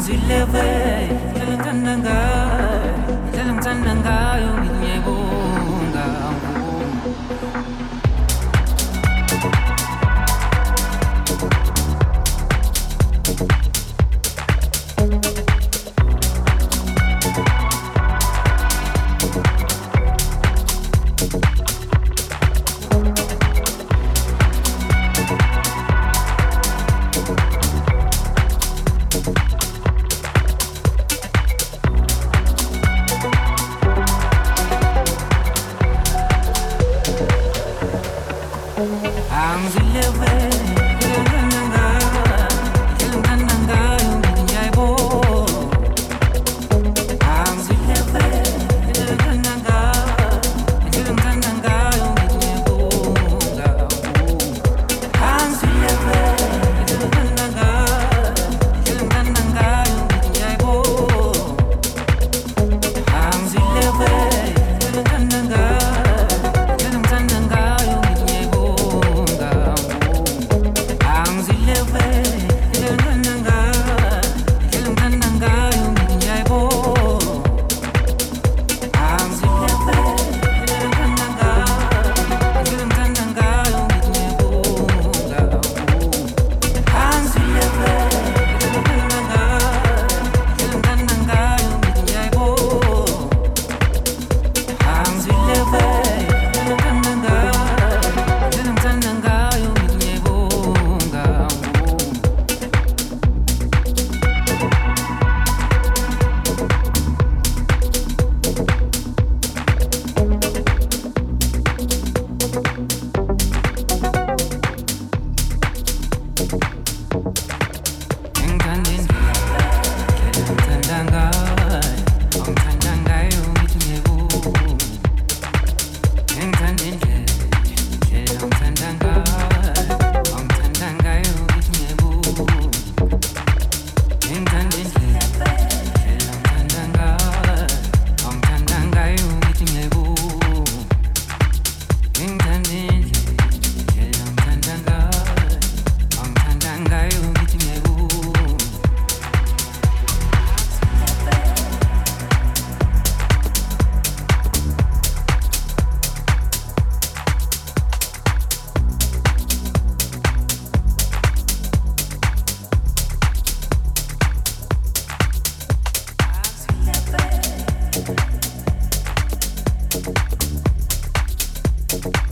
zileve ndalangithanda ngayo ndalangithanda ngayo. Thank you.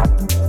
out.